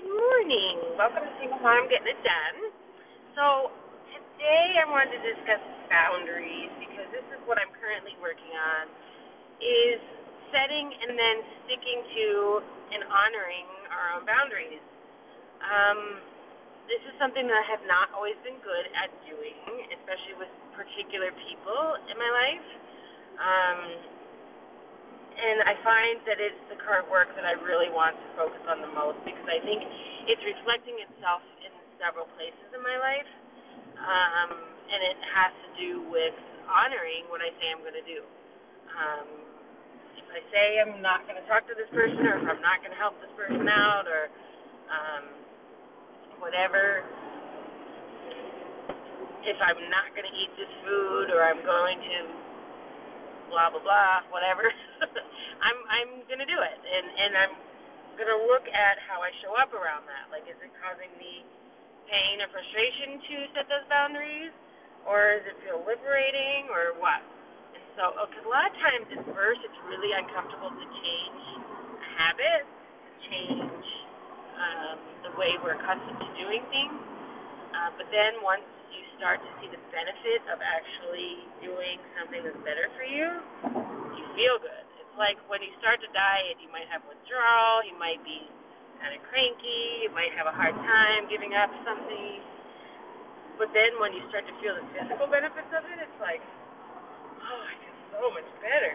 Good morning. Welcome to Single Mom Getting It Done. So today I wanted to discuss boundaries because this is what I'm currently working on is setting and then sticking to and honoring our own boundaries. Um, this is something that I have not always been good at doing, especially with particular people in my life. Um, and I find that it's the current work that I really want to focus on the most because I think it's reflecting itself in several places in my life, um, and it has to do with honoring what I say I'm going to do. Um, if I say I'm not going to talk to this person, or if I'm not going to help this person out, or um, whatever, if I'm not going to eat this food, or I'm going to blah blah blah, whatever. I'm I'm gonna do it, and and I'm gonna look at how I show up around that. Like, is it causing me pain or frustration to set those boundaries, or does it feel liberating, or what? And so, because oh, a lot of times at first it's really uncomfortable to change a habit, to change um, the way we're accustomed to doing things. Uh, but then once you start to see the benefit of actually doing something that's better for you, you feel good. Like when you start to diet, you might have withdrawal, you might be kind of cranky, you might have a hard time giving up something. But then when you start to feel the physical benefits of it, it's like, oh, I feel so much better.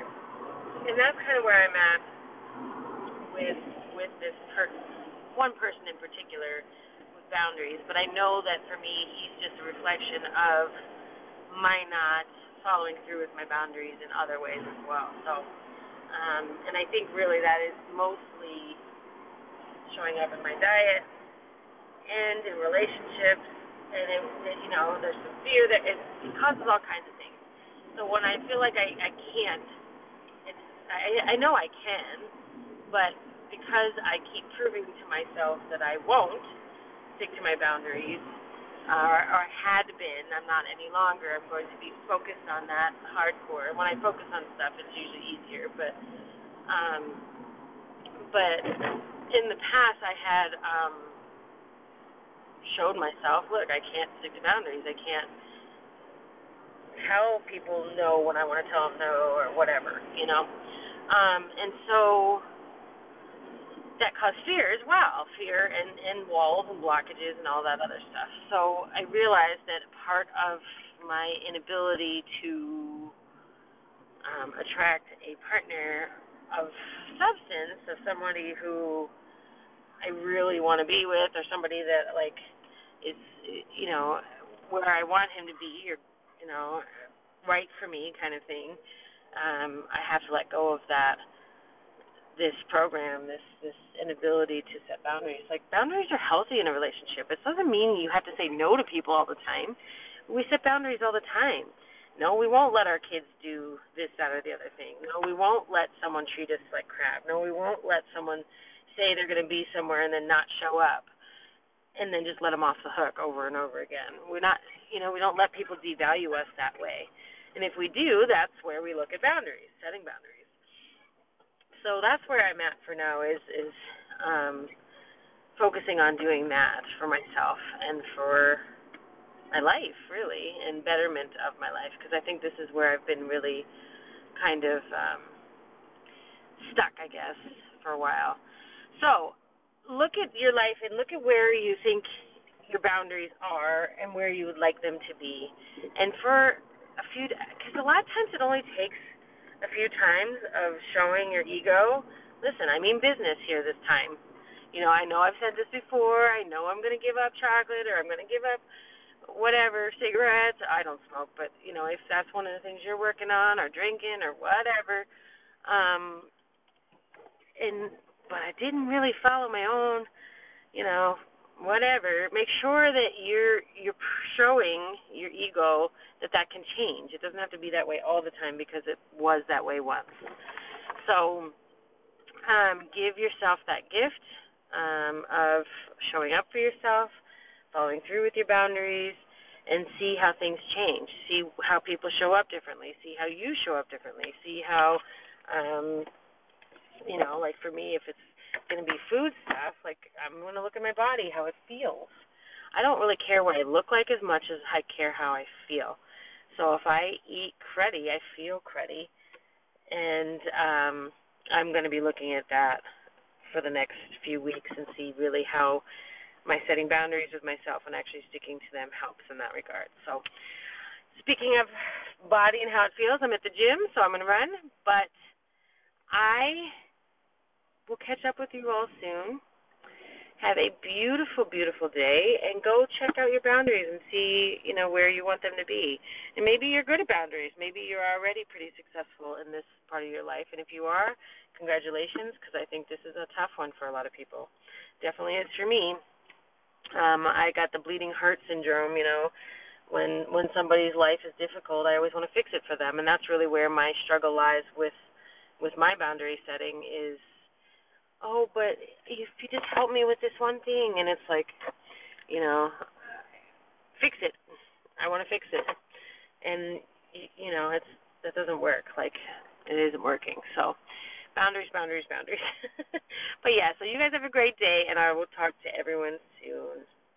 And that's kind of where I'm at with with this person, one person in particular with boundaries, but I know that for me, he's just a reflection of my not following through with my boundaries in other ways as well. So, um, and I think really that is mostly showing up in my diet and in relationships, and it, it, you know, there's some fear that it, causes all kinds of things. So when I feel like I I can't, it's I I know I can, but because I keep proving to myself that I won't, stick to my boundaries, or, or had been. I'm not any longer. I'm going to be focused on that hardcore. When I focus on stuff, it's usually easier. But, um, but in the past, I had um, showed myself, look, I can't stick to boundaries. I can't tell people no when I want to tell them no or whatever, you know. Um, and so that cause fear as well, and, walls and blockages and all that other stuff. So I realized that part of my inability to um, attract a partner of substance, of somebody who I really want to be with, or somebody that like is, you know, where I want him to be, or you know, right for me, kind of thing. Um, I have to let go of that this program, this this inability to set boundaries. Like boundaries are healthy in a relationship. It doesn't mean you have to say no to people all the time. We set boundaries all the time. No, we won't let our kids do this, that, or the other thing. No, we won't let someone treat us like crap. No, we won't let someone say they're going to be somewhere and then not show up, and then just let them off the hook over and over again. We're not, you know, we don't let people devalue us that way. And if we do, that's where we look at boundaries, setting boundaries so that's where I'm at for now is is um, focusing on doing that for myself and for my life really and betterment of my life because I think this is where I've been really kind of um, stuck I guess for a while. So look at your life and look at where you think your boundaries are and where you would like them to be. And for a few, because a lot of times it only takes a few times of showing your ego. Listen, I mean business here this time. You know, I know I've said this before. I know I'm going to give up chocolate or I'm going to give up whatever cigarettes. I don't smoke, but you know, if that's one of the things you're working on or drinking or whatever, um and but I didn't really follow my own, you know, whatever. Make sure that you're you're showing your ego that that can change. It doesn't have to be that way all the time because it was that way once. So um, give yourself that gift um, of showing up for yourself, following through with your boundaries, and see how things change. See how people show up differently. See how you show up differently. See how, um, you know, like for me, if it's going to be food stuff. Like I'm going to look at my body, how it feels. I don't really care what I look like as much as I care how I feel. So if I eat cruddy, I feel cruddy, and um, I'm going to be looking at that for the next few weeks and see really how my setting boundaries with myself and actually sticking to them helps in that regard. So, speaking of body and how it feels, I'm at the gym, so I'm going to run, but I will catch up with you all soon. Have a beautiful, beautiful day, and go check out your boundaries and see, you know, where you want them to be. And maybe you're good at boundaries. Maybe you're already pretty successful in this part of your life. And if you are, congratulations, because I think this is a tough one for a lot of people. Definitely is for me. Um, I got the bleeding heart syndrome, you know, when when somebody's life is difficult, I always want to fix it for them, and that's really where my struggle lies with with my boundary setting is oh, but if you just help me with this one thing, and it's like, you know, fix it. I want to fix it, and you know, it's that doesn't work. Like it isn't working. So boundaries, boundaries, boundaries. but yeah, so you guys have a great day, and I will talk to everyone